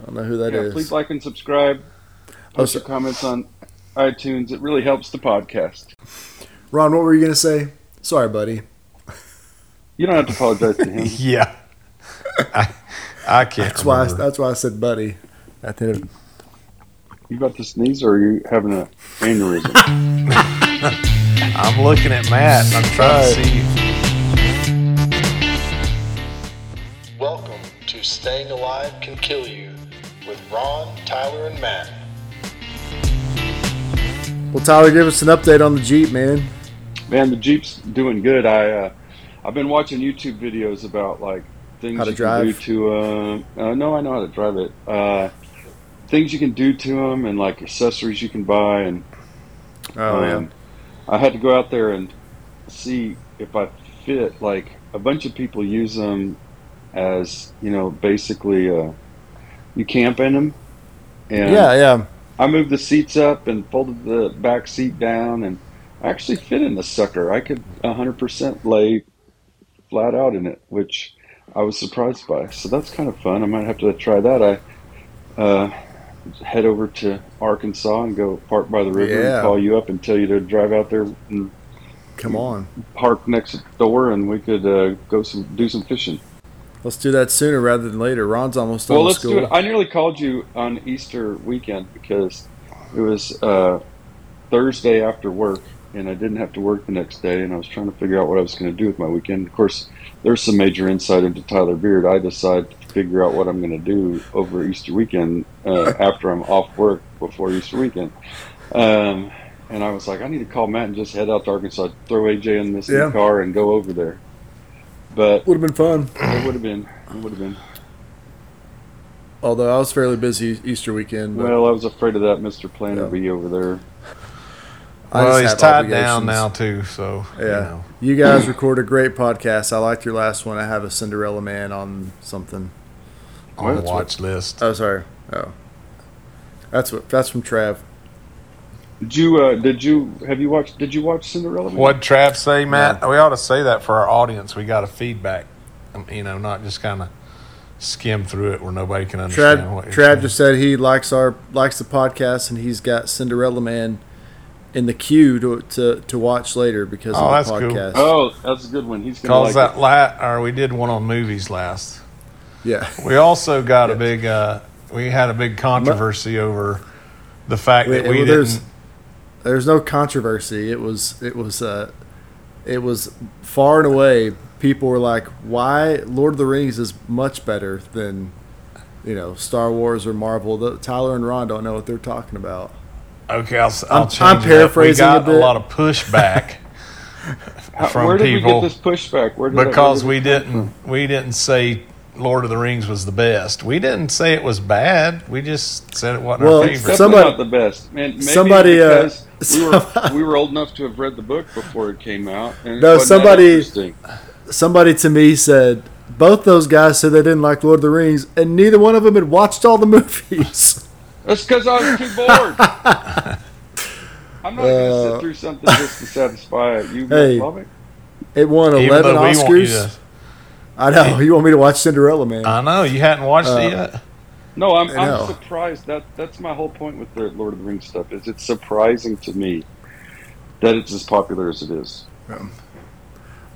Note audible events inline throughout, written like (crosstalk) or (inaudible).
I don't know who that yeah, is. please like and subscribe. Oh, Post Oh, your comments on iTunes. It really helps the podcast. Ron, what were you gonna say? Sorry, buddy. You don't have to apologize to him. (laughs) Yeah. I, I can't That's why. I, that's why I said buddy. At the end of- You about to sneeze or are you having an aneurysm? (laughs) I'm looking at Matt and I'm trying to see. Welcome to Staying Alive Can Kill You with Ron, Tyler, and Matt. Well, Tyler, give us an update on the Jeep, man. Man, the Jeep's doing good. I uh, I've been watching YouTube videos about like things How to you drive? can do to uh, uh no, I know how to drive it. Uh, things you can do to them and like accessories you can buy and Oh um, I had to go out there and see if I fit. Like a bunch of people use them as you know, basically uh, you camp in them. And yeah, yeah. I moved the seats up and folded the back seat down, and I actually fit in the sucker. I could 100% lay flat out in it, which I was surprised by. So that's kind of fun. I might have to try that. I uh, head over to Arkansas and go park by the river Yeah. and call you up and tell you to drive out there and Come on, park next door, and we could uh, go some do some fishing. Let's do that sooner rather than later. Ron's almost done Well, let's school. do it. I nearly called you on Easter weekend because it was uh, Thursday after work, and I didn't have to work the next day, and I was trying to figure out what I was going to do with my weekend. Of course, there's some major insight into Tyler Beard. I decide to figure out what I'm going to do over Easter weekend uh, after I'm off work before Easter weekend. Um, and I was like, I need to call Matt and just head out to Arkansas, throw AJ in this Yeah. car, and go over there. But Would have been fun. it would have been, it would have been. Although I was fairly busy Easter weekend. But Well, I was afraid of that Mr. Planner Yeah. be over there. I Well, he's tied down now too, so Yeah. you know. You guys record a great podcast. I liked your last one. I have a Cinderella Man on something. on the That's what- watch list. Oh, sorry. Oh, that's what. That's from Trav. Did you? Uh, did you? Have you watched? Did you watch Cinderella? What Trav say, Matt? We ought to say that for our audience. We got a feedback, um, you know, not just kind of skim through it where nobody can understand Trav, what you're Trav saying. just said he likes our likes the podcast, and he's got Cinderella Man in the queue to to, to watch later because Oh, of that's the cool. podcast. Oh, that's a good one. He's gonna Cause like that la- or we did one on movies last. Yeah, We also got a big. Uh, we had a big controversy over the fact that Wait, we well, didn't. There's there's no controversy. It was it was uh, it was far and away. People were like, "Why Lord of the Rings is much better than you know Star Wars or Marvel." The, Tyler and Ron don't know what they're talking about. Okay, I'll, s- I'll I'm- change I'm it up. paraphrasing We a got a, bit. lot of pushback (laughs) How- from where did people we get this pushback? Where did that- because where we did it come didn't we didn't say Lord of the Rings was the best. We didn't say it was bad. We just said it wasn't Well, our favorite. some- Somebody- not the best. Man, maybe somebody, uh, we were we were old enough to have read the book before it came out. And No, somebody- Somebody to me said both those guys said they didn't like Lord of the Rings, and neither one of them had watched all the (laughs) movies. That's because I was too bored. (laughs) I'm not going to Uh, sit through something just to satisfy you, Hey. Slavic. It won Even eleven though we want you Oscars. To- I know you want me to watch Cinderella Man. I know you hadn't watched Uh, it yet. No, I'm, I I'm surprised. That that's my whole point with the Lord of the Rings stuff. Is it's surprising to me that it's as popular as it is.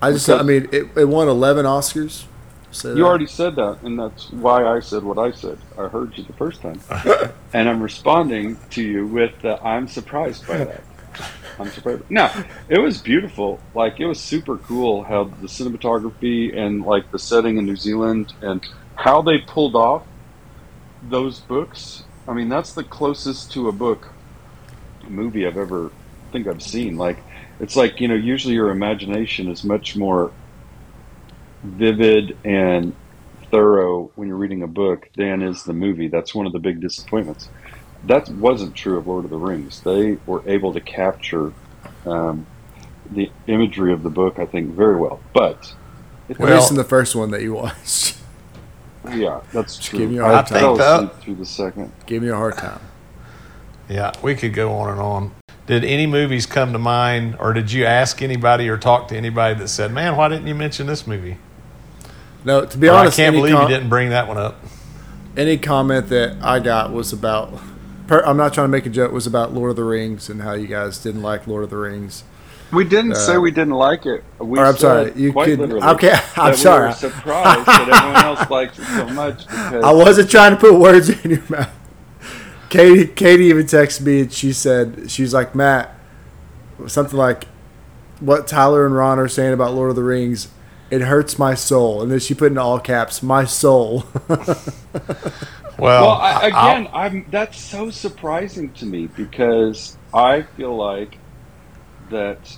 I just, because- I mean, it, it won eleven Oscars. So You already said that, and that's why I said what I said. I heard you the first time, (laughs) and I'm responding to you with uh, I'm surprised by that. I'm surprised. No, it was beautiful. Like it was super cool how the cinematography and like the setting in New Zealand and how they pulled off those books. I mean, that's the closest to a book movie I've ever think I've seen. Like it's like you know, usually your imagination is much more vivid and thorough when you're reading a book than is the movie. That's one of the big disappointments. That wasn't true of Lord of the Rings. They were able to capture um, the imagery of the book, I think, very well. But it, At Well- least in the first one that you watched. yeah, that's true. give me a I hard time. I think asleep through the second. Give me a hard time. Yeah, we could go on and on. Did any movies come to mind, or did you ask anybody or talk to anybody that said, "Man, why didn't you mention this movie?" No, to be Or, honest, I can't believe con- you didn't bring that one up. any comment that I got was about. Per, I'm not trying to make a joke. Was about Lord of the Rings and how you guys didn't like Lord of the Rings. We didn't uh, say we didn't like it. We or I'm sorry, you could- okay, (laughs) I'm sorry. We were surprised that everyone else (laughs) likes it so much because I wasn't trying to put words in your mouth. Katie, Katie even texted me and she said she's like Matt, something like what Tyler and Ron are saying about Lord of the Rings. It hurts my soul, and then she put in all caps, "My soul." (laughs) Well, Well, I, again, I'm that's so surprising to me because I feel like that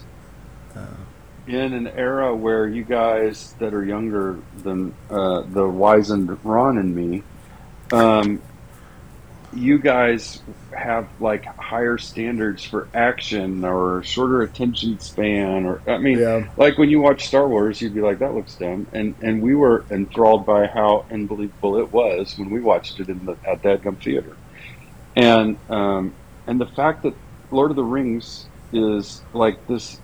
in an era where you guys that are younger than uh, the wizened Ron and me, um, you guys have like higher standards for action or shorter attention span, or I mean, Yeah. like when you watch Star Wars, you'd be like, "That looks dumb," and and we were enthralled by how unbelievable it was when we watched it in the at Dadgum Theater, and um, and the fact that Lord of the Rings is like this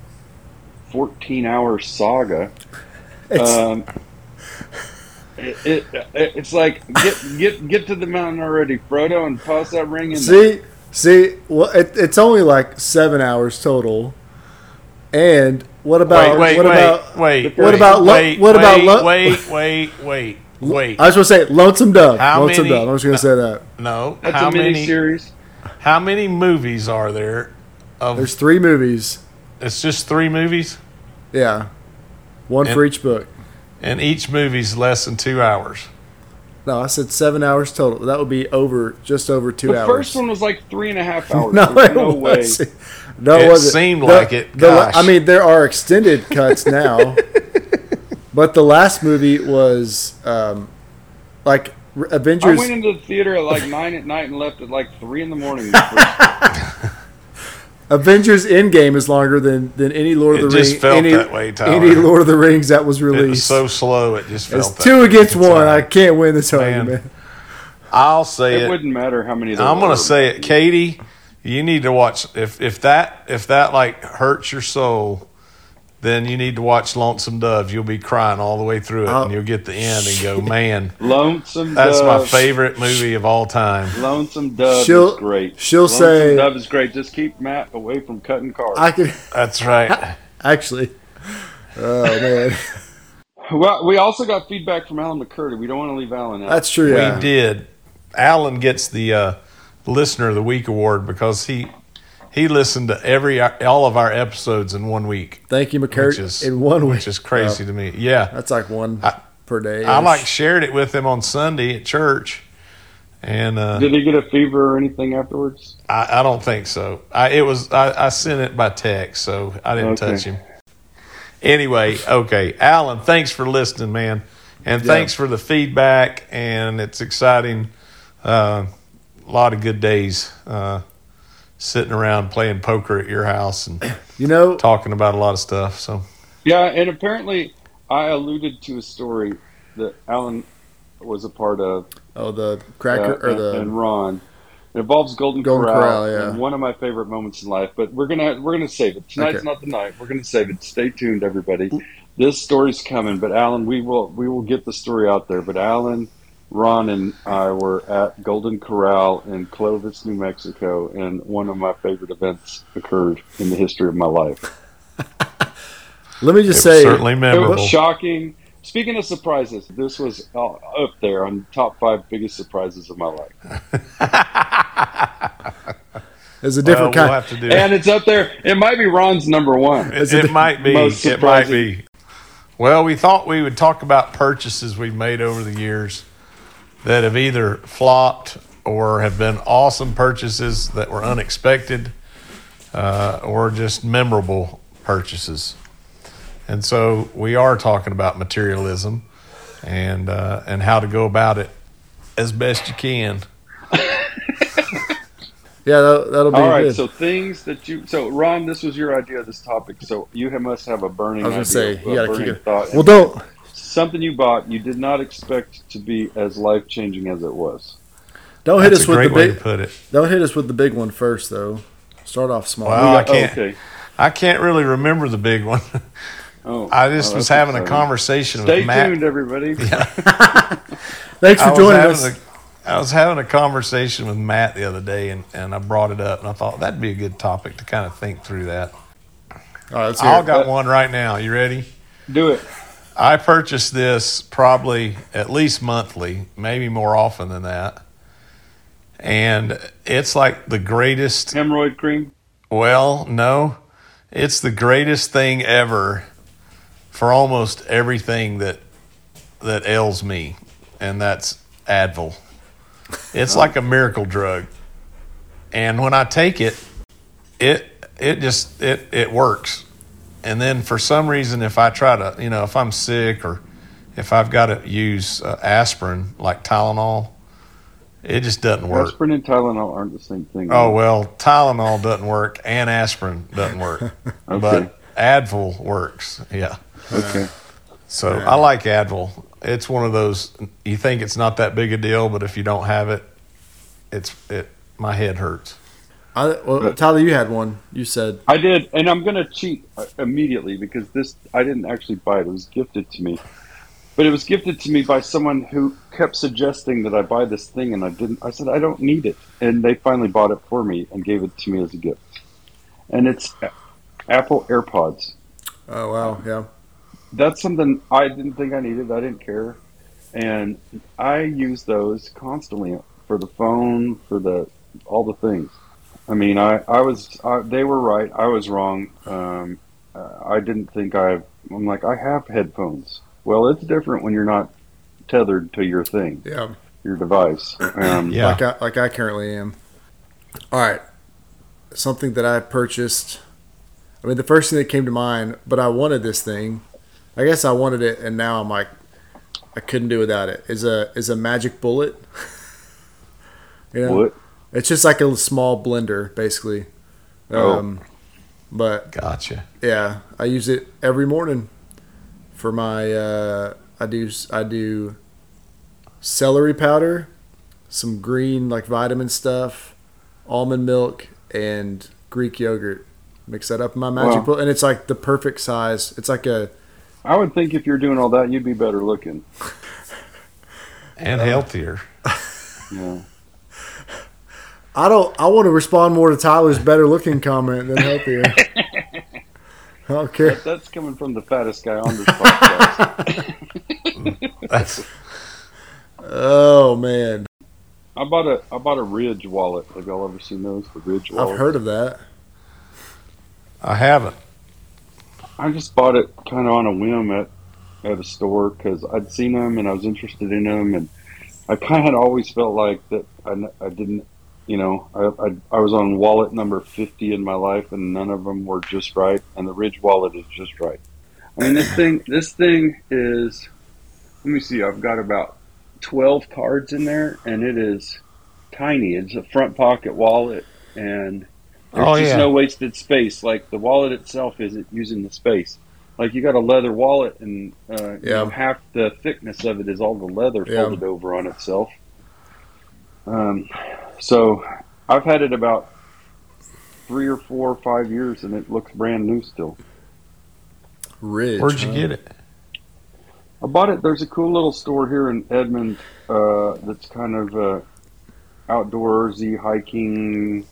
fourteen-hour saga. It's- Um, it, it, it's like get get get to the mountain already, Frodo, and toss that ring in. there. see, see, well, it, it's only like seven hours total. And what about wait, wait, what wait, about wait. what about lo- wait, what about wait, lo- wait, wait, wait, wait. I was going to say Lonesome Dove. How Lonesome many- Dove. I was going to say that. no, That's how a mini many? series. How many movies are there? Of There's three movies. it's just three movies, Yeah, one And- for each book. And each movie's less than two hours. No, I said seven hours total. That would be over just over two The hours. first one was like three and a half (laughs) hours. no, There's (laughs) it no way. wasn't. No, It wasn't. seemed The- like it. the- I mean, there are extended (laughs) cuts now, but the last movie was um, like Avengers. I went into the theater at like nine at night and left at like three in the morning. the first- Avengers Endgame is longer than than any Lord of It the just Rings. felt any, that way, Tyler. Any Lord of the Rings that was released. It was released. so slow. It just felt it's that two way. against It's one. all I can't win this Man. argument. I'll say it it. wouldn't matter how many. There I'm gonna say it, Katie. You need to watch if if that if that like hurts your soul, then you need to watch Lonesome Dove. You'll be crying all the way through it, Oh. and you'll get the end and go, man, Lonesome Dove. that's Dove. my favorite movie of all time. Lonesome Dove She'll- is great. she'll Lonesome say- Dove is great. Just keep Matt away from cutting cars. I could That's right. (laughs) actually. Oh man, (laughs) well, we also got feedback from Alan McCurdy. We don't want to leave Alan out. that's true. Yeah. We did. Alan gets the uh, Listener of the Week award because he he listened to every all of our episodes in one week, Thank you, which McCurdy. is in one week, which is crazy to me. Yeah, That's like one I- per day. I like shared it with him on Sunday at church, and uh, Did he get a fever or anything afterwards? I, I don't think so. I it was I, I sent it by text, so I didn't Okay. touch him. Anyway, okay, Alan, thanks for listening, man, and Yeah. thanks for the feedback. And it's exciting. Uh, a lot of good days uh, sitting around playing poker at your house and (clears throat) You know, talking about a lot of stuff. So Yeah, and apparently I alluded to a story that Alan was a part of, oh the cracker uh, or and, the and Ron. It involves Golden, Golden Corral, Corral, yeah. and one of my favorite moments in life. But we're gonna we're gonna save it. Tonight's Okay. not the night. We're gonna save it. Stay tuned, everybody. This story's coming, but Alan, we will we will get the story out there. But Alan, Ron, and I were at Golden Corral in Clovis, New Mexico, and one of my favorite events occurred in the history of my life. (laughs) let me it just say certainly It memorable. was shocking. Speaking of surprises, this was uh, up there on top five biggest surprises of my life. (laughs) it's a Well, different we'll have to do And it's up there. It might be Ron's number one. It, it might be. most It might be. Well, we thought we would talk about purchases we've made over the years that have either flopped or have been awesome purchases that were unexpected uh, or just memorable purchases. And so we are talking about materialism and uh, and how to go about it as best you can. (laughs) Yeah, that, that'll be All right, good. so things that you. So, Ron, this was your idea of this topic. So, you must have a burning I was gonna say a you gotta keep it. thought. Well, don't Something you bought you did not expect to be as life changing as it was. don't hit That's us a with great the way to big. put it. Don't hit us with the big one first, though. Start off small. Well, I Oh, can't. okay. I can't really remember the big one. (laughs) Oh, I just oh, was that's having a conversation Stay with Matt. tuned, everybody. (laughs) (laughs) Thanks for was joining us. a- I was having a conversation with Matt the other day, and, and I brought it up, and I thought that'd be a good topic to kind of think through that. All right, let's hear I it. got one right now. You ready? Do it. I purchase this probably at least monthly, maybe more often than that. And it's like the greatest Hemorrhoid cream. Well, no. It's the greatest thing ever for almost everything that that ails me, and that's Advil. It's like a miracle drug. And when I take it, it it just it it works. And then for some reason if I try to, you know, if I'm sick or if I've got to use uh, aspirin like Tylenol, it just doesn't work. Aspirin and Tylenol aren't the same thing. Oh well, Tylenol doesn't work and aspirin doesn't work, (laughs) Okay. but Advil works. Yeah, Okay. so I like Advil. It's one of those you think it's not that big a deal, but if you don't have it, it's it. My head hurts. I, well, Tyler, you had one. You said I did, and I'm going to cheat uh, immediately because this I didn't actually buy it. It was gifted to me, but it was gifted to me by someone who kept suggesting that I buy this thing, and I didn't. I said I don't need it, and they finally bought it for me and gave it to me as a gift. And it's Apple AirPods. Oh wow, yeah. That's something I didn't think I needed. I didn't care, and I use those constantly for the phone, for the all the things. I mean, I I was I, they were right. I was wrong. Um, uh, I didn't think I. I'm like I have headphones. Well, it's different when you're not tethered to your thing, Yeah. your device. Um, Yeah. Like I like I currently am. All right. Something that I purchased. I mean, the first thing that came to mind, but I wanted this thing. I guess I wanted it, and now I'm like, I couldn't do without it. Is a is a magic bullet. (laughs) you know, What? It's just like a small blender, basically. Oh. Um, but Gotcha. yeah, I use it every morning for my. Uh, I do I do celery powder, some green like vitamin stuff, almond milk, and Greek yogurt. Mix that up in my magic Wow. bowl, and it's like the perfect size. It's like a I would think if you're doing all that, you'd be better looking. And healthier. Yeah. I don't. I want to respond more to Tyler's better looking comment than healthier. (laughs) I don't. That, that's coming from the fattest guy on this podcast. (laughs) That's Oh man, I bought a I bought a Ridge wallet. Have y'all ever seen those? The Ridge wallet. I've heard of that. I haven't. I just bought it kind of on a whim at at a store because I'd seen them and I was interested in them, and I kind of always felt like that I didn't, you know, I, I I was on wallet number fifty in my life, and none of them were just right, and the Ridge wallet is just right. I mean, this thing this thing is. Let me see. I've got about twelve cards in there, and it is tiny. It's a front pocket wallet, and there's Oh, just yeah. no wasted space. Like the wallet itself isn't using the space. Like you got a leather wallet, and uh, you know, half the thickness of it is all the leather Yeah. folded over on itself. Um, so I've had it about three or four or five years, and it looks brand new still. Ridge. Where'd you huh? get it? I bought it. There's a cool little store here in Edmond uh, that's kind of uh, outdoorsy hiking,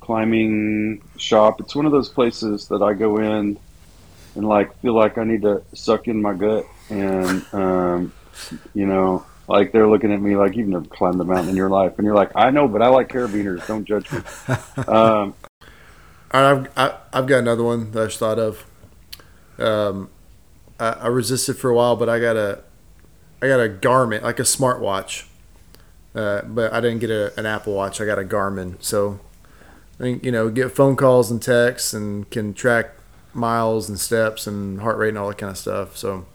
climbing shop. It's one of those places that I go in and like feel like I need to suck in my gut, and um, you know, like they're looking at me like you've never climbed a mountain in your life, and you're like, I know, but I like carabiners. Don't judge me. (laughs) Um, All right, I've, I, I've got another one that I just thought of. Um, I, I resisted for a while, but I got a, I got a Garmin, like a smartwatch. Uh, but I didn't get a, an Apple Watch. I got a Garmin, so I think you know, get phone calls and texts, and can track miles and steps and heart rate and all that kind of stuff. So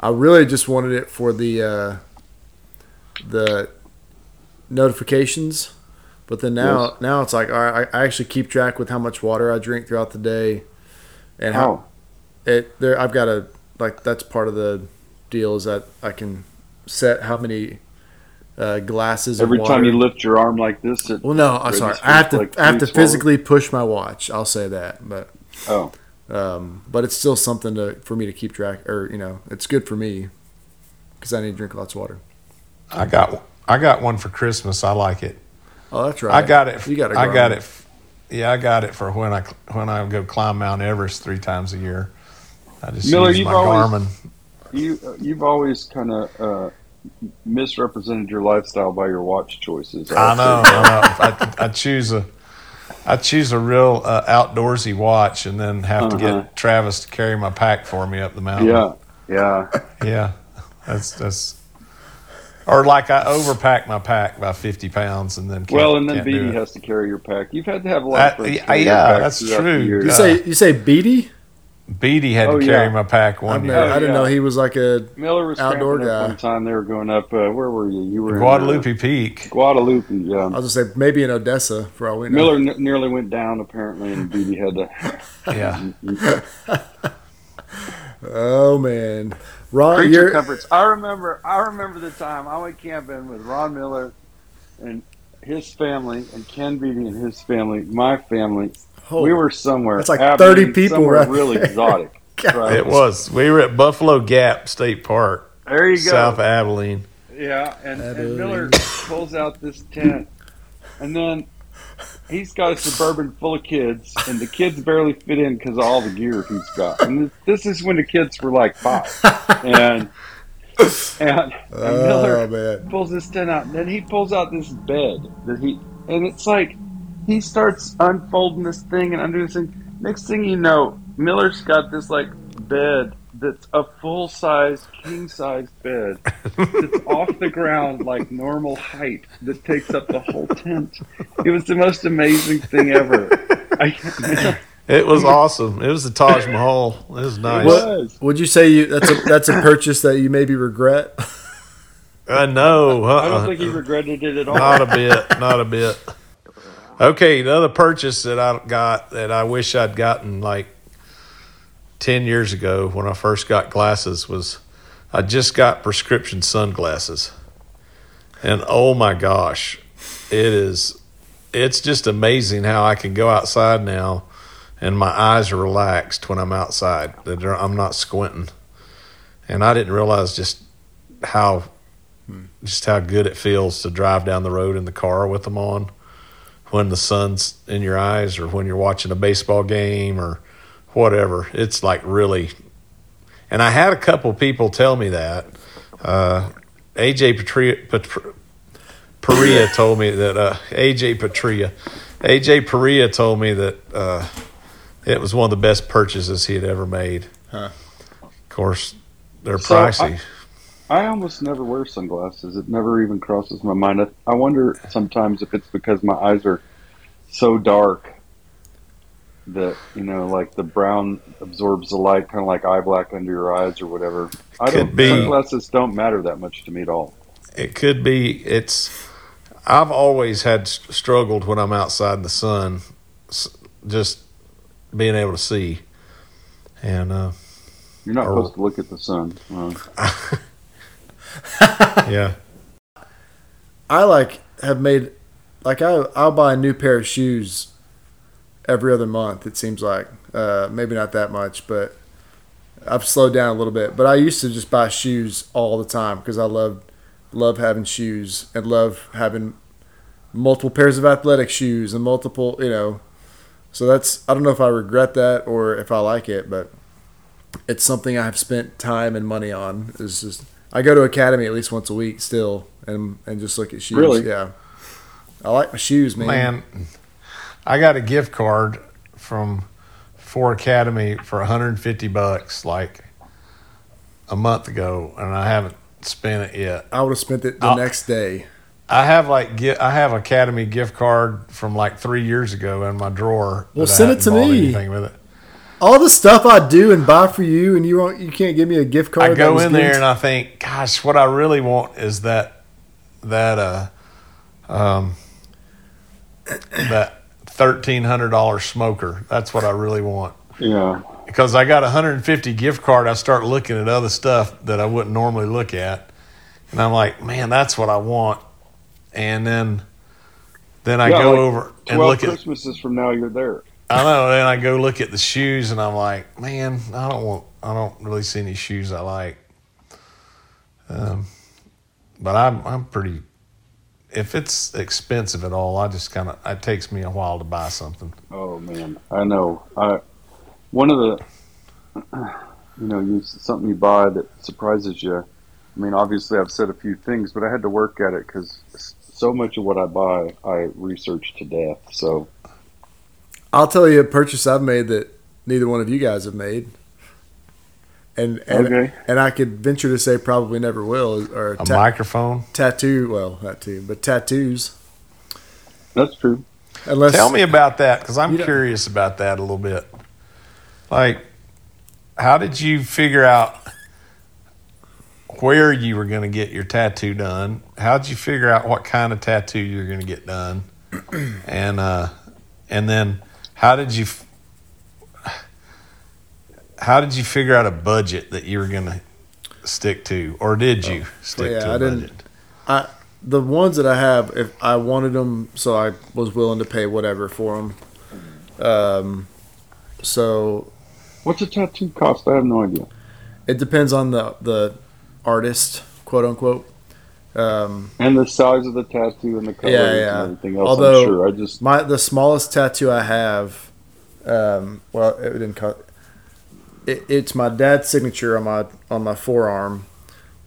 I really just wanted it for the uh, the notifications. But then now, Yes. now it's like, all right, I, I actually keep track with how much water I drink throughout the day, and how how? it there. I've got a like that's part of the deal is that I can set how many uh, glasses Every time you lift your arm like this, well, no, I'm sorry. I have to like I have to physically push my watch. I'll say that, but oh. um, but it's still something to for me to keep track, or you know, it's good for me because I need to drink lots of water. I got I got one for Christmas. I like it. Oh, that's right. I got it. You got it. I got Garmin. it. Yeah, I got it for when I when I go climb Mount Everest three times a year. I just Miller, use you've my always- Garmin. You you've always kind of uh, misrepresented your lifestyle by your watch choices. I know. I know. I, I choose a I choose a real uh, outdoorsy watch, and then have to Uh-huh. get Travis to carry my pack for me up the mountain. Yeah, yeah. (laughs) yeah. That's that's. Or like I overpack my pack by fifty pounds, and then can't, Well, and then can't Beatty has to carry your pack. You've had to have a lot That- of friends yeah, yeah, that's true. years. You say you say Beatty? Beatty had Oh, to carry yeah. my pack one never- year. I didn't yeah. know he was like a. Miller was Outdoor outdoor guy. One time they were going up. Uh, where were you? You were in, Guadalupe uh, Peak. Guadalupe. Yeah. I was gonna say maybe in Odessa for all we know. Miller n- nearly went down apparently, and Beatty had to. (laughs) Yeah. (laughs) (laughs) Oh man, Ron, Creature you're comforts. I remember. I remember the time I went camping with Ron Miller and his family, and Ken Beatty and his family, my family. oh, we were somewhere. That's like Abilene, 30 people right really there. exotic. (laughs) Right. It was. We were at Buffalo Gap State Park, There you go. South Abilene. Yeah, and, and Miller pulls out this tent, and then he's got a suburban full of kids, and the kids barely fit in because of all the gear he's got. And this, this is when the kids were like five, and and, and Oh Miller man, pulls this tent out, and then he pulls out this bed that he, and it's like he starts unfolding this thing and undoing this thing. Next thing you know, Miller's got this like bed that's a full size king size bed that's (laughs) off the ground like normal height that takes up the whole tent. It was the most amazing thing ever. I, (laughs) It was awesome. It was the Taj Mahal. It was nice. it was. would you say you that's a that's a purchase that you maybe regret? (laughs) I know. I Uh-uh. don't think he regretted it at all. Not a bit. Not a bit. Okay, another purchase that I got that I wish I'd gotten like 10 years ago when I first got glasses was I just got prescription sunglasses. And oh my gosh, it is it's just amazing how I can go outside now and my eyes are relaxed when I'm outside. That I'm not squinting. And I didn't realize just how just how good it feels to drive down the road in the car with them on when the sun's in your eyes or when you're watching a baseball game or whatever. It's like really. And I had a couple people tell me that. Uh, AJ Patria, Pat- Perea told me that uh, AJ Patria, AJ Perea told me that uh, it was one of the best purchases he had ever made. Huh. Of course, they're So, pricey. I almost never wear sunglasses. It never even crosses my mind. I, I wonder sometimes if it's because my eyes are so dark that you know, like the brown absorbs the light, kind of like eye black under your eyes or whatever. I Could don't. be. Sunglasses don't matter that much to me at all. It could be. It's. I've always had struggled when I'm outside in the sun, just being able to see. And uh, You're not Or- supposed to look at the sun. Uh, (laughs) yeah, I like have made like I I'll buy a new pair of shoes every other month. It seems like uh, maybe not that much, but I've slowed down a little bit. But I used to just buy shoes all the time because I love love having shoes and love having multiple pairs of athletic shoes and multiple you know. So that's I don't know if I regret that or if I like it, but it's something I've spent time and money on. Is just I go to academy at least once a week still and and just look at shoes. Really? Yeah. I like my shoes, man. man, I got a gift card from Four Academy for 150 bucks like a month ago, and I haven't spent it yet. I would have spent it the I'll- next day. I have like gi- I have Academy gift card from like three years ago in my drawer. Well, send it to me. Anything with it. All the stuff I do and buy for you, and you won't, you can't give me a gift card. I go in there and I think, gosh, what I really want is that that uh um that thirteen hundred dollar smoker. That's what I really want. yeah. Because I got a hundred and fifty gift card, I start looking at other stuff that I wouldn't normally look at, and I'm like, man, that's what I want. And then then I Yeah, go like over and look at Christmases from now, you're there. I know. Then I go look at the shoes, and I'm like, man, I don't want. I don't really see any shoes I like. Um, but I'm I'm pretty if it's expensive at all, I just kind of it takes me a while to buy something. Oh man, I know. I one of the you know you something you buy that surprises you. I mean, obviously, I've said a few things, but I had to work at it because so much of what I buy, I research to death. So I'll tell you a purchase I've made that neither one of you guys have made, and and, Okay. and I could venture to say probably never will. Or A ta- microphone. tattoo. Well, that too, but tattoos. that's true. Unless Tell me about that because I'm curious about that a little bit. Like, how did you figure out where you were going to get your tattoo done? How did you figure out what kind of tattoo you're going to get done? (clears throat) And uh, and then how did you f- how did you figure out a budget that you were going to stick to, or did you stick yeah, to a I didn't- budget? I the ones that I have, if I wanted them, so I was willing to pay whatever for them. Um, so What's a tattoo cost? I have no idea. it depends on the the artist, quote unquote. Um, And the size of the tattoo and the colors Yeah, yeah. and everything else. Although- I'm sure. I just My the smallest tattoo I have, um, well, it didn't cut. It, it's my dad's signature on my on my forearm,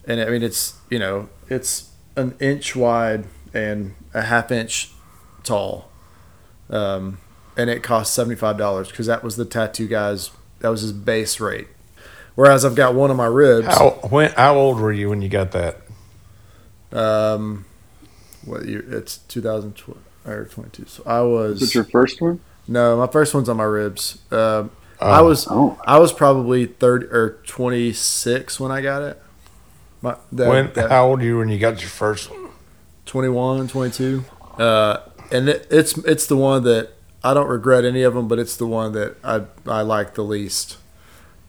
and I mean it's you know it's an inch wide and a half inch tall, um, and it cost seventy five dollars because that was the tattoo guy's that was his base rate. Whereas I've got one of my ribs. How when how old were you when you got that? Um, what year? It's two thousand twelve or twenty two. So I was. is it your first one? No, my first one's on my ribs. Um, Oh. I was Oh. I was probably thirty or twenty six when I got it. My that, when that how old were you when you got your first one? 21, 22. Uh, and it, it's it's the one that I don't regret any of them, but it's the one that I I like the least.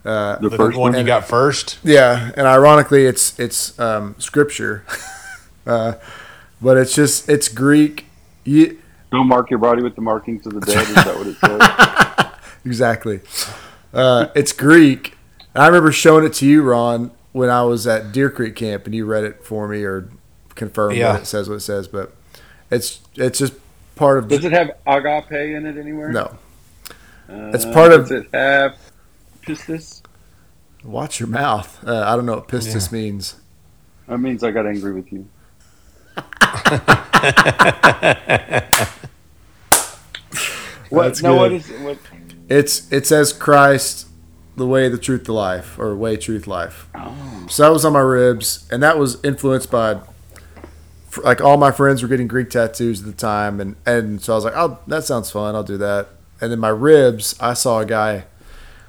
Uh, The The first one one? you got first? yeah, and ironically, it's it's um, scripture, (laughs) uh, but it's just it's Greek. You, Don't mark your body with the markings of the dead. Is that what it says? (laughs) Exactly. Uh, it's Greek. I remember showing it to you, Ron, when I was at Deer Creek Camp, and you read it for me or confirmed Yeah. that it says what it says. But it's it's just part of Does it have agape in it anywhere? no. Uh, It's part of- Does it have pistis? Watch your mouth. Uh, I don't know what pistis means. That means I got angry with you. (laughs) What? That's no, what good. is what? It's it says Christ, the way, the truth, the life, or way, truth, life. Oh, So that was on my ribs, and that was influenced by like all my friends were getting Greek tattoos at the time, and and so I was like, oh, that sounds fun, I'll do that. And then my ribs, I saw a guy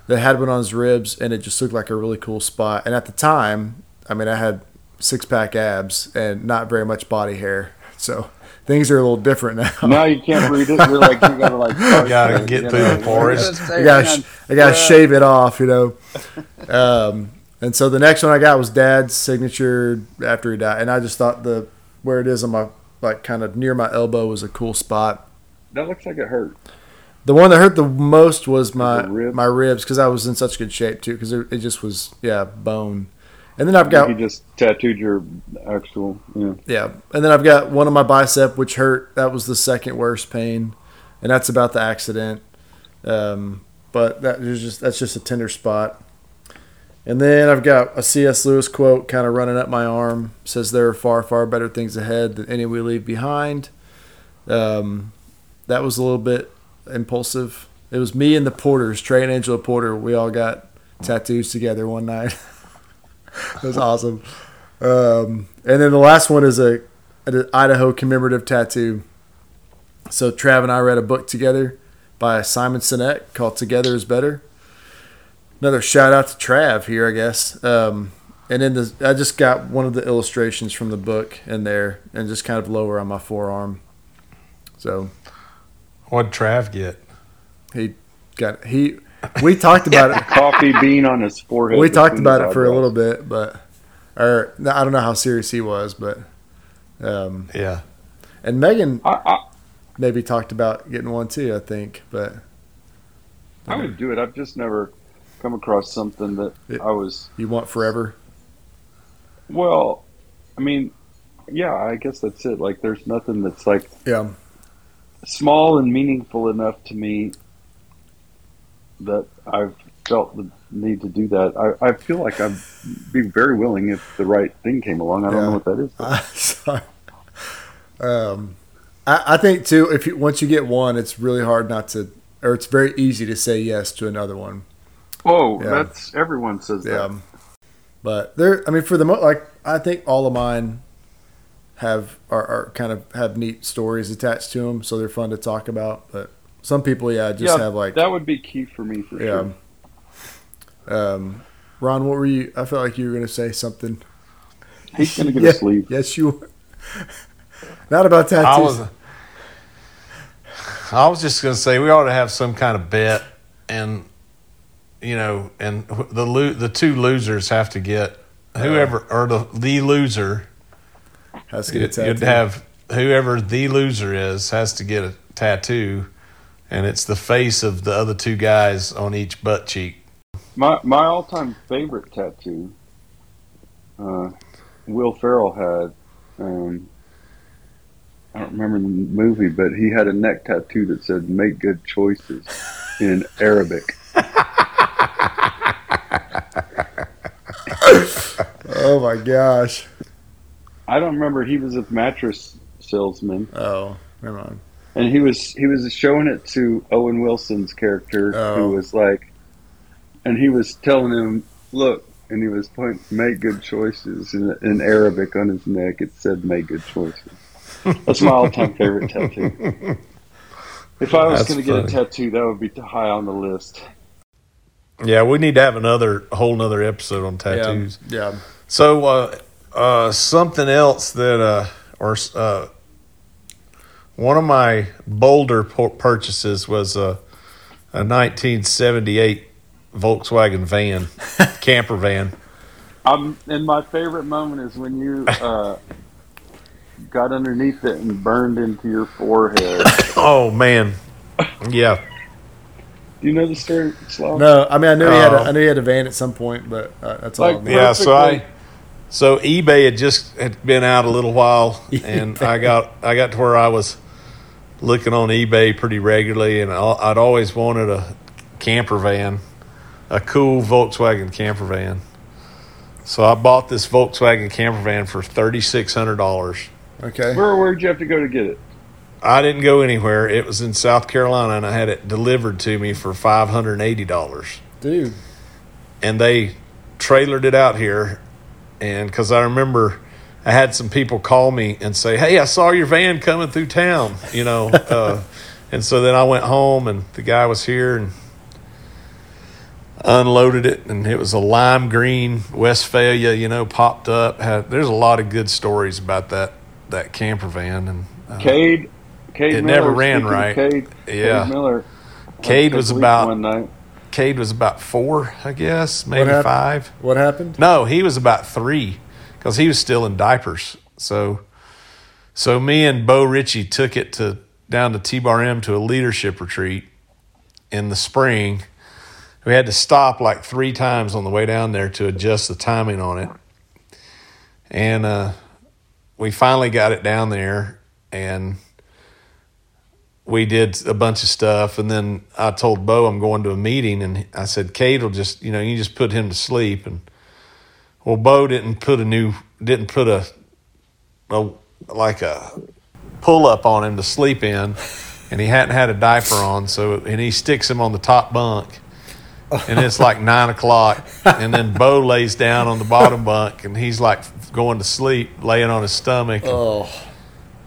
that had one on his ribs, and it just looked like a really cool spot. And at the time, I mean, I had six pack abs and not very much body hair, (laughs) so things are a little different now. (laughs) now you can't read it. You're like you gotta like. (laughs) You gotta get through the forest. I gotta, I gotta shave it off, you know. Um, and so the next one I got was Dad's signature after he died, and I just thought the where it is on my like kind of near my elbow was a cool spot. That looks like it hurt. The one that hurt the most was my rib? my ribs because I was in such good shape too because it, it just was yeah bone. And then I've got You just tattooed your actual. Yeah. yeah, and then I've got one on my bicep which hurt. That was the second worst pain, and that's about the accident. Um, but that is just that's just a tender spot. And then I've got a C.S. Lewis quote kind of running up my arm. says there are far far better things ahead than any we leave behind. Um, that was a little bit impulsive. It was me and the Porters, Trey and Angela Porter. We all got tattoos together one night. (laughs) (laughs) was awesome. Um, and then the last one is a, an Idaho commemorative tattoo. So Trav and I read a book together by Simon Sinek called "Together Is Better." Another shout out to Trav here, I guess. Um, and then the, I just got one of the illustrations from the book in there, and just kind of lower on my forearm. So What'd Trav get? he got he. We talked about it. Coffee bean on his forehead. we talked about it for a little bit, but or I don't know how serious he was, but um, Yeah. and Megan I, I, maybe talked about getting one too. I think, but I would do it. I've just never come across something that Yeah. I was. you want forever. Well, I mean, yeah, I guess that's it. Like, there's nothing that's like Yeah. small and meaningful enough to me that I've felt the need to do that. I, I feel like I'd be very willing if the right thing came along. I don't Yeah. know what that is. (laughs) Sorry. Um, I, I think too. If you once you get one, it's really hard not to, or it's very easy to say yes to another one. Oh, Yeah. that's everyone says Yeah. that. But there, I mean, for the most, like I think all of mine have are, are kind of have neat stories attached to them, so they're fun to talk about. But some people, yeah, just yeah, have like that would be key for me for yeah. sure. Um, Ron, what were you? I felt like you were going to say something. He's gonna get (laughs) Yeah, a sleeve. Yes, you. Were. (laughs) Not about tattoos. I was, I was just going to say we ought to have some kind of bet, and you know, and the lo- the two losers have to get whoever or the the loser. Has to get a You'd, tattoo. you'd have whoever the loser is has to get a tattoo, and it's the face of the other two guys on each butt cheek. My my all time favorite tattoo, uh, Will Ferrell had. Um, I don't remember the movie, but he had a neck tattoo that said "Make good choices" in Arabic. (laughs) oh my gosh. I don't remember. He was a mattress salesman, Oh, never mind. And he was he was showing it to Owen Wilson's character, Oh. who was like, and he was telling him, "Look," and he was pointing, "Make good choices." In, in Arabic on his neck, it said "Make good choices." That's my all-time favorite tattoo. (laughs) If I was going to get a tattoo, that would be high on the list. Yeah, we need to have another whole nother episode on tattoos. Yeah. yeah. So uh, uh, something else that uh, or uh, one of my bolder purchases was a, a 1978 Volkswagen van, (laughs) camper van. Um, and my favorite moment is when you (laughs) uh, got underneath it and burned into your forehead. (laughs) Oh man, yeah. Do you know the story, Slav? No, I mean I knew he had a, Oh. I knew he had a van at some point, but uh, that's all. Like, I know. Yeah, so I Perfectly. so eBay had just had been out a little while, and I got I got to where I was looking on eBay pretty regularly, and I- I'd always wanted a camper van, a cool Volkswagen camper van. So I bought this Volkswagen camper van for thirty six hundred dollars. Okay. Where where'd you have to go to get it? I didn't go anywhere. It was in South Carolina, and I had it delivered to me for five hundred and eighty dollars. Dude. and they trailered it out here and because i remember i had some people call me and say hey i saw your van coming through town you know (laughs) uh, and so then i went home and the guy was here and unloaded it and it was a lime green Westfalia you know popped up had there's a lot of good stories about that that camper van and uh, Cade. Cade It Miller, never ran right. Cade, Yeah. Cade Miller. Cade was about- one night. cade was about four i guess maybe happened? five What happened? No, he was about three because he was still in diapers. So, so me and Bo Ritchie took it to down to T Bar M to a leadership retreat in the spring. We had to stop like three times on the way down there to adjust the timing on it, and uh, we finally got it down there and we did a bunch of stuff and then I told Bo I'm going to a meeting and I said Cade will just you know you just put him to sleep and well Bo didn't put a new didn't put a, a like a pull up on him to sleep in and he hadn't had a diaper on so and he sticks him on the top bunk and it's like (laughs) nine o'clock and then Bo lays down on the bottom bunk and he's like going to sleep laying on his stomach Oh.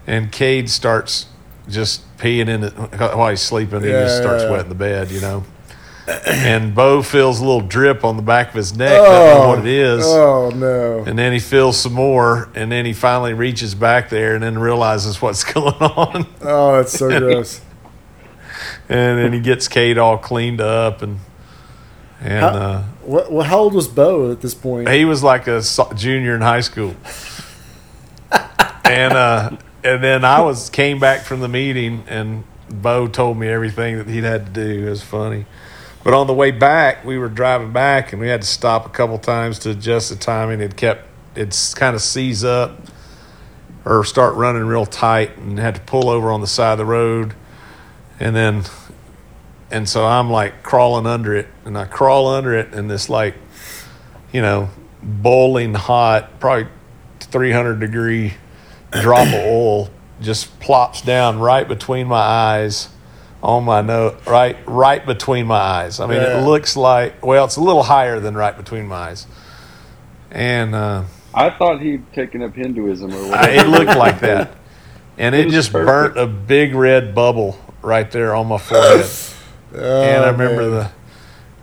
and Cade starts just peeing in it while he's sleeping. And he just starts yeah, yeah. wetting the bed, you know. And Bo feels a little drip on the back of his neck. Doesn't know what it is. Oh no. And then he feels some more, and then he finally reaches back there, and then realizes what's (laughs) going on. Oh, that's so gross. And then he gets Cade all cleaned up, and and How- uh, What, well, how old was Bo at this point? he was like a junior in high school. and uh, and then I was came back from the meeting, and Bo told me everything that he'd had to do. It was funny. But on the way back, we were driving back, and we had to stop a couple times to adjust the timing. It kept it's kind of seize up, or start running real tight and had to pull over on the side of the road. And then, and so I'm like crawling under it and I crawl under it and this like, you know, boiling hot, probably 300 degree drop of oil just plops down right between my eyes on my nose, right, right between my eyes. I mean, Yeah. it looks like, well, it's a little higher than right between my eyes. And, uh, I thought he'd taken up Hinduism or whatever. it looked like that, and (laughs) it, was just perfect. burnt a big red bubble right there on my forehead. (laughs) and I Oh, remember man. the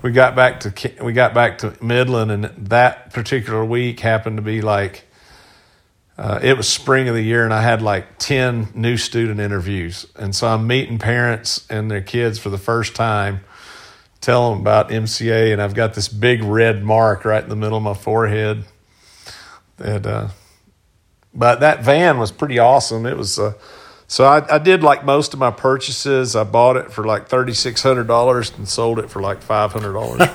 we got back to we got back to Midland, and that particular week happened to be like uh, it was spring of the year, and I had like ten new student interviews, and so I'm meeting parents and their kids for the first time. Tell them about MCA, and I've got this big red mark right in the middle of my forehead. That, uh, but that van was pretty awesome. It was, uh, so I, I did like most of my purchases. I bought it for like thirty six hundred dollars and sold it for like five hundred dollars (laughs)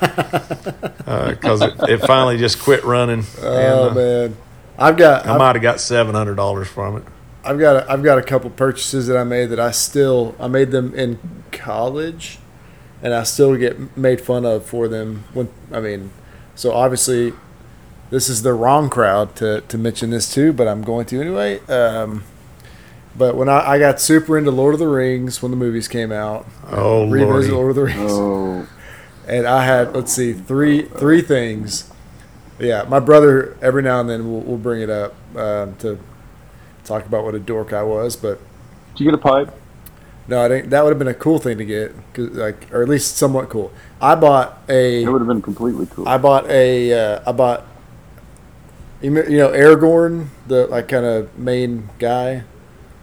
because it, it finally just quit running. Oh and, uh, man, I've got I I've, might have got seven hundred dollars from it. I've got a, I've got a couple purchases that I made that I still I made them in college, and I still get made fun of for them. When I mean, so obviously, this is the wrong crowd to to mention this to, but I'm going to anyway. Um, but when I, I got super into Lord of the Rings when the movies came out, Oh revisit lordy. Lord of the Rings. Oh, and I had let's see three three things. Yeah, my brother every now and then will will bring it up um, to talk about what a dork I was, but did you get a pipe? no, I think that would have been a cool thing to get, 'cause, like or at least somewhat cool. I bought a It would have been completely cool. I bought a uh, I bought you know Aragorn the like kind of main guy.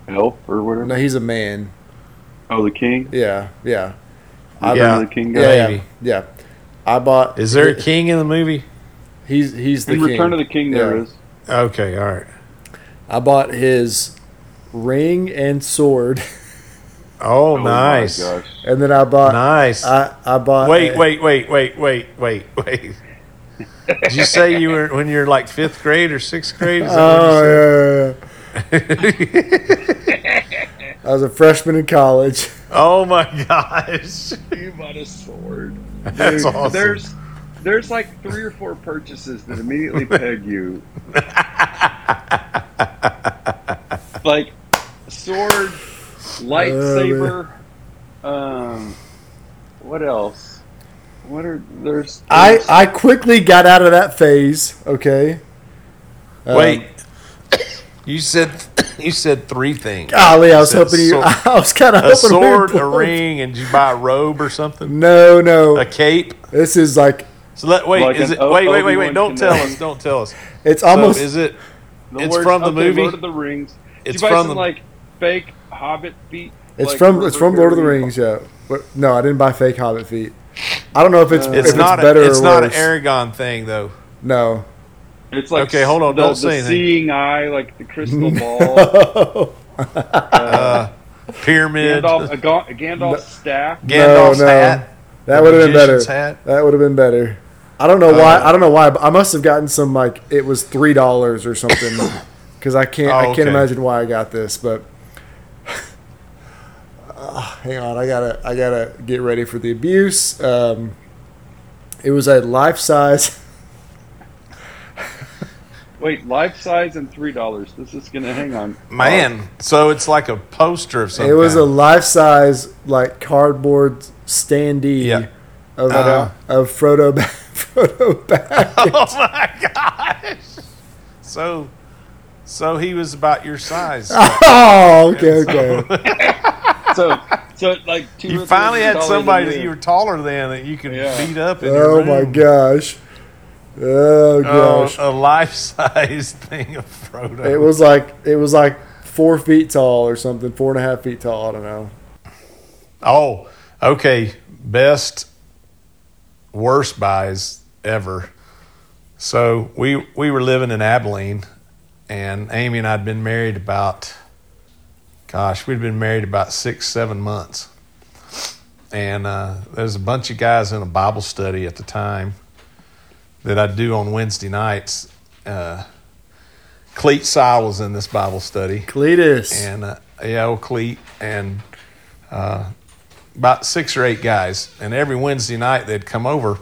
Elf or whatever. No, he's a man. Oh, the king. Yeah, yeah, I Yeah. the king guy. yeah, yeah, yeah. I bought. Is there a king in the movie? He's he's the In king. Return of the King, there Yeah. is. Okay, all right. I bought his ring and sword, Oh, Oh nice, gosh. and then I bought. nice. I I bought. wait, a- wait, wait, wait, wait, wait, wait. Did you say you were when you're like fifth grade or sixth grade? Is that what you oh, said? Oh yeah, yeah. (laughs) I was a freshman in college. Oh my gosh, You bought a sword. that's awesome. There's there's like three or four purchases that immediately (laughs) peg you. like sword, lightsaber, um, what else? What are there's, I there's- I quickly got out of that phase. Okay. Um, Wait, you said you said three things: Golly, I was hoping you. sword- (laughs) I was kind of hoping a sword, a ring, and did you buy a robe or something? No, no. A cape. This is like So let wait. Like is it? O- Wait, wait, wait, wait! Don't tell us. Don't tell us. (laughs) it's So almost. is it? the it's Lord- from the okay, movie? Lord of the Rings. Did It's you buy from some the- like fake Hobbit feet. it's Like, from for- it's from Lord of the Rings. Yeah. But, no, I didn't buy fake Hobbit feet. I don't know if it's Uh, if It's it's not. better A, it's or not an. Aragorn thing though. No. It's like Okay, hold on, The, don't the say anything. seeing eye, like the crystal (laughs) ball. (laughs) Uh, pyramid. Gandalf, a, Ga- a Gandalf staff. Gandalf's No, no. hat. That would have been better. hat. That would have been better. I don't know why. Uh, I don't know why. But I must have gotten some like it was three dollars or something. (coughs) Because I can't. Oh, I can't okay. imagine why I got this. But (laughs) Ah, hang on, I gotta. I gotta get ready for the abuse. Um, it was a life size. (laughs) Wait, life size and three dollars. This is gonna hang on. Man, so it's like a poster of something. It was a life size like cardboard standee Yeah. of Uh-huh. of Frodo. Ba- Frodo Baggins. (laughs) Oh my gosh! So, so he was about your size. (laughs) oh, okay, okay. (laughs) So, so like two. You finally had somebody that you were taller than that you could Yeah. beat up in oh your Oh room. my gosh. Oh Oh, gosh. a life-size thing of Frodo. It was like it was like four feet tall or something, four and a half feet tall. I don't know. Oh, okay. Best worst buys ever. So we we were living in Abilene, and Amy and I'd been married about, gosh, we'd been married about six seven months, and uh, there's a bunch of guys in a Bible study at the time that I do on Wednesday nights. Uh, Cleet Sile was in this Bible study, Cletus. and uh, yeah, old Cleet, and uh, about six or eight guys. And every Wednesday night they'd come over,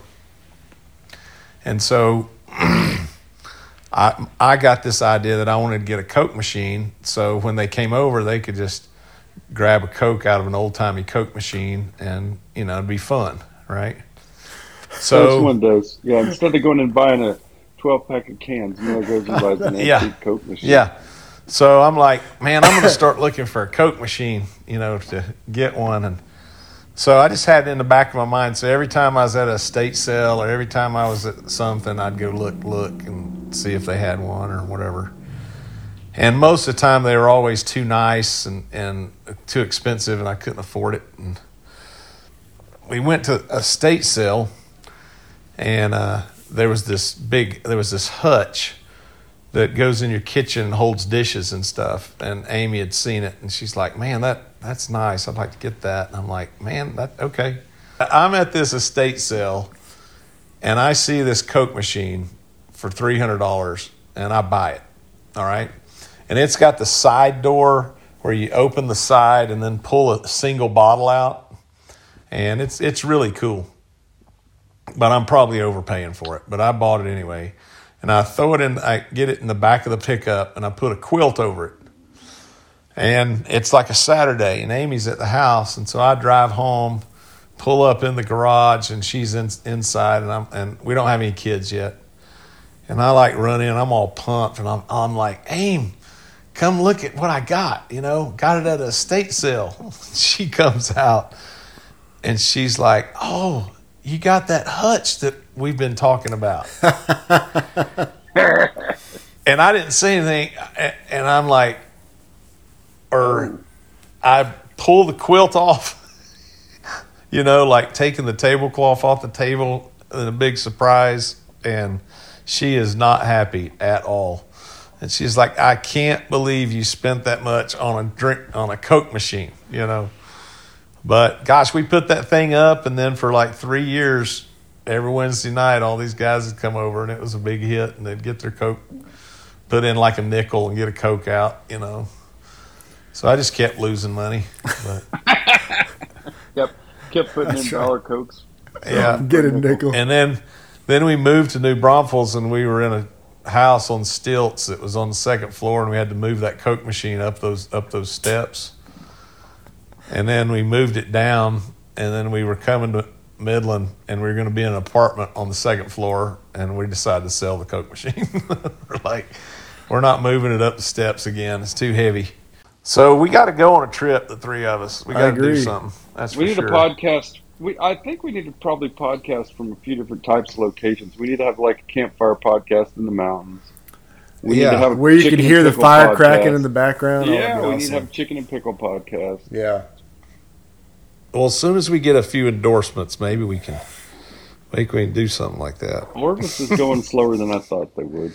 and so (clears throat) I I got this idea that I wanted to get a Coke machine, so when they came over, they could just grab a Coke out of an old timey Coke machine, and you know it'd be fun, right? So one does. Yeah, instead of going and buying a 12 pack of cans, Miller goes and buys an Yeah. antique Coke machine. Yeah. So I'm like, man, I'm going to start looking for a Coke machine, you know, to get one. And so I just had it in the back of my mind. So every time I was at a state sale or every time I was at something, I'd go look, look, and see if they had one or whatever. And most of the time, they were always too nice and, and too expensive, and I couldn't afford it. And we went to a state sale, and uh, there was this big, there was this hutch that goes in your kitchen and holds dishes and stuff. And Amy had seen it, and she's like, "Man, that that's nice. I'd like to get that." And I'm like, "Man, that okay." I'm at this estate sale, and I see this Coke machine for three hundred dollars, and I buy it. All right, and it's got the side door where you open the side and then pull a single bottle out, and it's it's really cool. But I'm probably overpaying for it. But I bought it anyway and I throw it in, I get it in the back of the pickup and I put a quilt over it. And it's like a Saturday and Amy's at the house. And so I drive home, pull up in the garage and she's in, inside and I'm, and we don't have any kids yet. And I like run in, I'm all pumped and I'm, I'm like, Aim, come look at what I got, you know, got it at a estate sale. (laughs) She comes out and she's like, Oh, you got that hutch that we've been talking about. (laughs) and I didn't say anything, and I'm like, or I pull the quilt off, (laughs) you know, like taking the tablecloth off the table, and a big surprise, and she is not happy at all. And she's like, I can't believe you spent that much on a drink on a Coke machine, you know. But gosh, we put that thing up, and then for like three years, every Wednesday night, all these guys would come over, and it was a big hit. And they'd get their coke, put in like a nickel, and get a coke out, you know. So I just kept losing money. But (laughs) Yep. Kept putting in right. dollar cokes. yeah, (laughs) Get a nickel. and then then we moved to New Braunfels, and we were in a house on stilts that was on the second floor, and we had to move that coke machine up those up those steps. And then we moved it down, and then we were coming to Midland, and we were going to be in an apartment on the second floor, and we decided to sell the Coke machine. (laughs) we're like, we're not moving it up the steps again; it's too heavy. So we got to go on a trip, the three of us. We got to do something. That's We for need sure. a podcast. We I think we need to probably podcast from a few different types of locations. We need to have like a campfire podcast in the mountains. We need to yeah, have where you can hear the fire podcast. cracking in the background. Oh, Yeah, that'd be we need to have a chicken and pickle podcast. Yeah. Well, as soon as we get a few endorsements, maybe we can maybe we can do something like that. Orbis is going slower than I thought they would.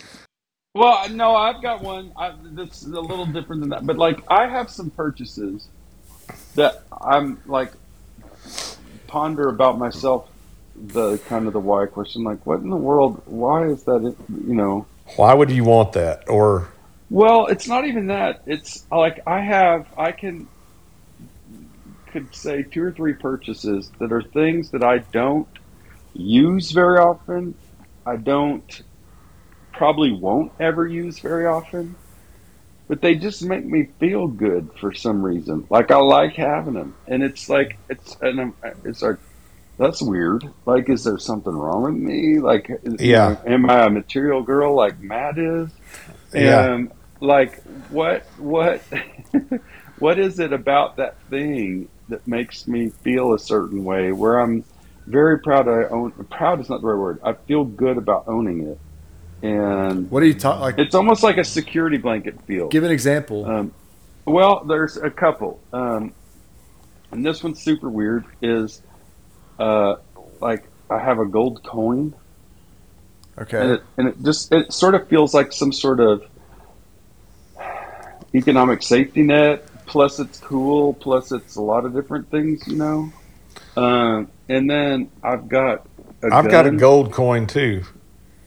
Well, no, I've got one I, that's a little different than that. But like, I have some purchases that I'm like ponder about myself. The kind of the why question, like, what in the world? Why is that? It, you know, Why would you want that? Or well, it's not even that. It's like I have, I can could say two or three purchases that are things that I don't use very often. I don't probably won't ever use very often, but they just make me feel good for some reason. Like I like having them, and it's like it's and it's like that's weird. Like, is there something wrong with me? Like, Yeah. am I a material girl like Matt is? Yeah. And like, what what (laughs) what is it about that thing that makes me feel a certain way? Where I'm very proud I own. Proud is not the right word. I feel good about owning it, and What are you talking? like? it's almost like a security blanket feel. Give an example. Um, well, there's a couple, um, and this one's super weird. Is uh, like I have a gold coin, and okay. it, and it just it sort of feels like some sort of economic safety net. Plus, it's cool. Plus, it's a lot of different things, you know. Um, and then I've got. A I've got a gold coin too.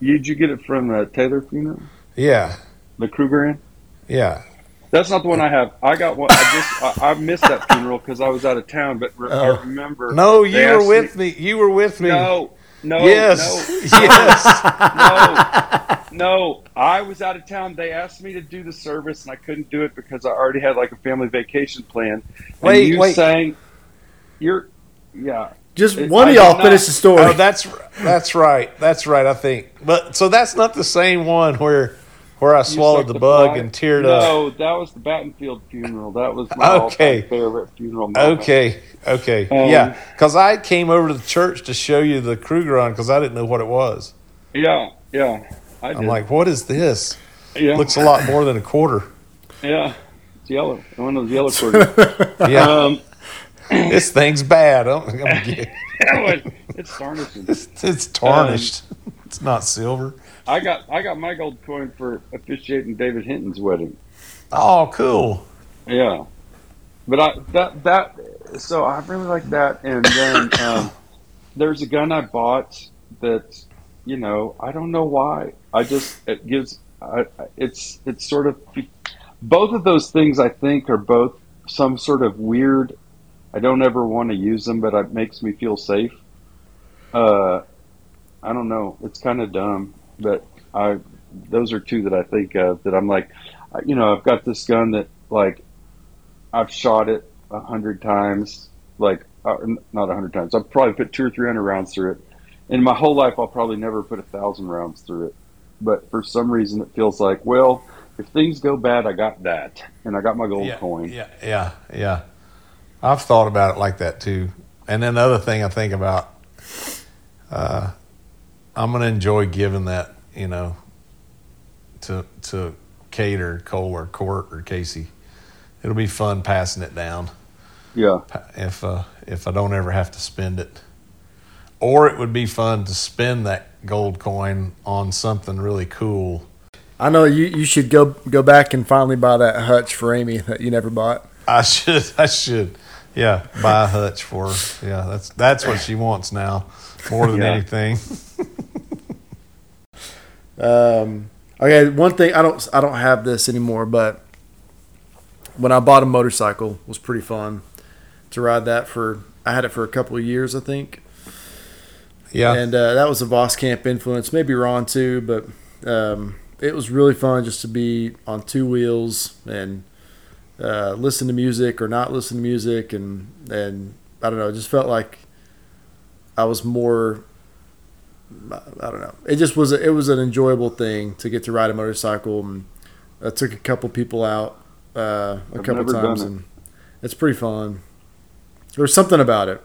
Did you get it from uh, Taylor Funeral? Yeah. The Kruger Yeah. That's not the one I have. I got one. I just I, I missed that funeral because I was out of town. But re- I Oh. remember. No, you were with me. You were with me. No, no, Yes. no, (laughs) yes. no, no. I was out of town. They asked me to do the service, and I couldn't do it because I already had like a family vacation planned. And Wait, you wait. saying you're, yeah. Just one I of y'all finish the story. Oh, that's that's right. That's right. I think. But so that's not the same one where where I You swallowed sucked the bug fly. and teared up. No, that was the Battenfield funeral. That was my Okay. all-time favorite funeral. Moment. Okay. Okay. Um, yeah. Because I came over to the church to show you the Krugerrand because I didn't know what it was. Yeah, yeah. I did. I'm like, what is this? yeah, Looks a lot more than a quarter. yeah. It's yellow. One of those yellow quarters. (laughs) Yeah. um, (clears throat) this thing's bad. I'm, I'm gonna get- (laughs) it's tarnishing. (laughs) it's, it's tarnished. it's not silver. I got I got my gold coin for officiating David Hinton's wedding. Oh, cool. Yeah, but I that that so I really like that. And then um, (coughs) there's a gun I bought that you know I don't know why I just it gives I- it's it's sort of both of those things I think are both some sort of weird. I don't ever want to use them, but it makes me feel safe. Uh, I don't know. It's kind of dumb, but I those are two that I think of that I'm like, you know, I've got this gun that like I've shot it a hundred times, like uh, not a hundred times. I've probably put two or three hundred rounds through it. In my whole life, I'll probably never put a thousand rounds through it. But for some reason, it feels like, well, if things go bad, I got that, and I got my gold yeah, coin. Yeah, yeah, yeah. I've thought about it like that too. And then the other thing I think about, uh, I'm gonna enjoy giving that, you know, to to Cade or Cole or Court or Casey. It'll be fun passing it down Yeah, if uh, if I don't ever have to spend it. Or it would be fun to spend that gold coin on something really cool. I know you, you should go go back and finally buy that hutch for Amy that you never bought. I should. (laughs) I should. Yeah, buy a hutch for her. Yeah, that's that's what she wants now, more than Yeah. anything. (laughs) Um, okay, one thing I don't I don't have this anymore, but when I bought a motorcycle, it was pretty fun to ride that for. I had it for a couple of years, I think, Yeah, and uh, that was a Voss Camp influence, maybe Ron too, but um, it was really fun just to be on two wheels and uh, listen to music or not listen to music, and and I don't know, it just felt like I was more I don't know. It just was. A, it was an enjoyable thing to get to ride a motorcycle, and I took a couple people out uh, a I've couple times, it. and it's pretty fun. There's something about it.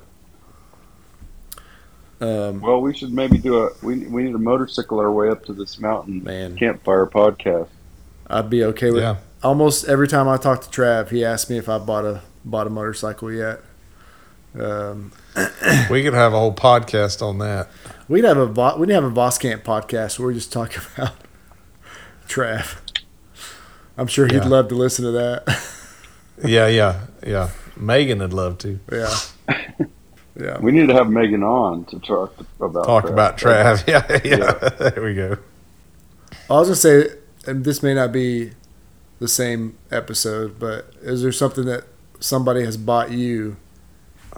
Um, well, we should maybe do a. We we need a motorcycle our way up to this mountain man, campfire podcast. I'd be okay with. yeah. Almost every time I talk to Trav, he asks me if I bought a bought a motorcycle yet. Um, (coughs) We could have a whole podcast on that. we'd have a Vo- we'd have a Voss Camp podcast where we just talk (laughs) about Trav. I'm sure he'd Yeah. love to listen to that. (laughs) Yeah, yeah, yeah. Megan would love to yeah, (laughs) yeah. We need to have Megan on to talk about talk Trav. about Trav. Yeah, yeah, Yeah. There we go. I was gonna say, and this may not be the same episode, but is there something that somebody has bought you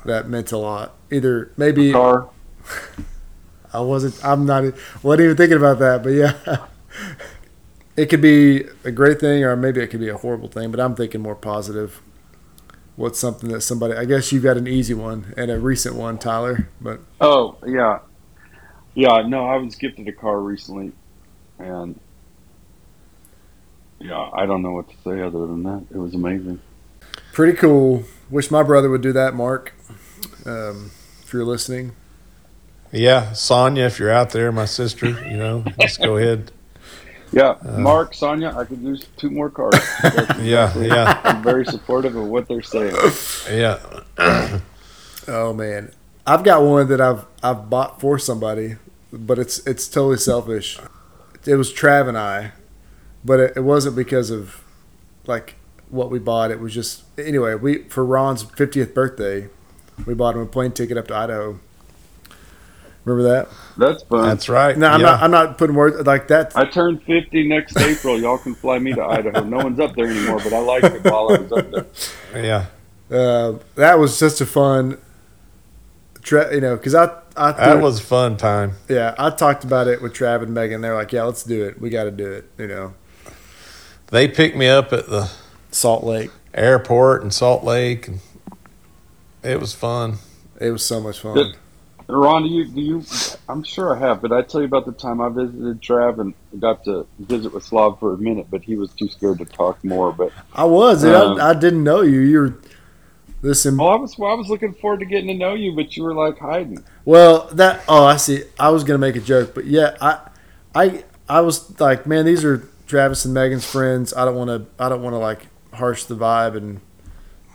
that meant a lot? Either maybe car. (laughs) I wasn't, I'm not, wasn't even thinking about that, but yeah, (laughs) it could be a great thing, or maybe it could be a horrible thing. But I'm thinking more positive. What's something that somebody? I guess you've got an easy one and a recent one, Tyler. But Oh yeah, yeah. No, I was gifted a car recently, and yeah, I don't know what to say other than that. It was amazing. pretty cool. Wish my brother would do that, Mark. Um, if you're listening, Yeah, Sonia, if you're out there, my sister, you know, just go ahead. Yeah, Mark, Sonia, I could use two more cards. That's (laughs) Yeah, yeah. I'm very supportive of what they're saying. Yeah, (clears throat) Oh man, I've got one that I've I've bought for somebody, but it's it's totally selfish. It was Trav and I, but it, it wasn't because of like what we bought. It was just anyway. We for Ron's fiftieth birthday, we bought him a plane ticket up to Idaho, Remember that? That's fun. That's right. No, I'm Yeah. not. I'm not putting words like that. I turned 50 next April. Y'all can fly me to Idaho. No one's up there anymore, but I liked it while I was up there. yeah. Uh, that was just a fun. Tra- you know, because I, I That was a fun time. yeah, I talked about it with Trav and Megan. They're like, yeah, let's do it. We got to do it. You know, They picked me up at the Salt Lake. airport in Salt Lake, and it was fun. It was so much fun. Good. Ron, do you, do you? I'm sure I have, but I tell you about the time I visited Trav and got to visit with Slav for a minute, but he was too scared to talk more. But I was. Um, I, I didn't know you. You were listen. well, I was well, I was looking forward to getting to know you, but you were like hiding. Well, that oh, I see. I was gonna make a joke, but yeah, I, I, I was like, man, these are Travis and Megan's friends. I don't want to. I don't want to like harsh the vibe and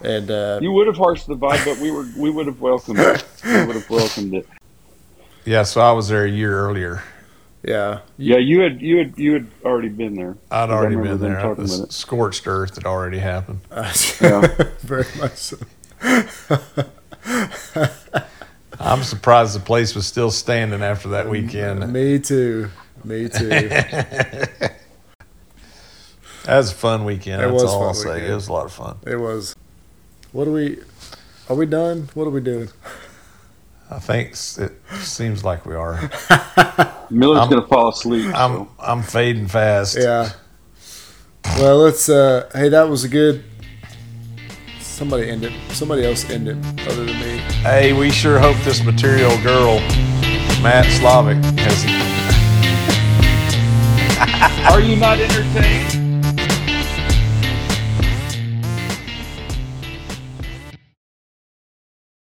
and uh, You would have harshed the vibe, but we were we would have welcomed it. We would have welcomed it. Yeah, so I was there a year earlier. yeah, Yeah, you had you had you had already been there. I'd already been there. talking The about it. scorched earth had already happened. (laughs) Yeah. very much so. (laughs) I'm surprised the place was still standing after that weekend. Me too. Me too. (laughs) That was a fun weekend. It That's was all fun I'll say. weekend. It was a lot of fun. it was. What are we? Are we done? What are we doing? I think it seems like we are. (laughs) Miller's I'm- gonna fall asleep. I'm so. I'm fading fast. Yeah. Well, let's. uh Hey, that was a good. Somebody end it. Somebody else end it other than me. Hey, we sure hope this material girl, Matt Slavic, has (laughs) Are you not entertained?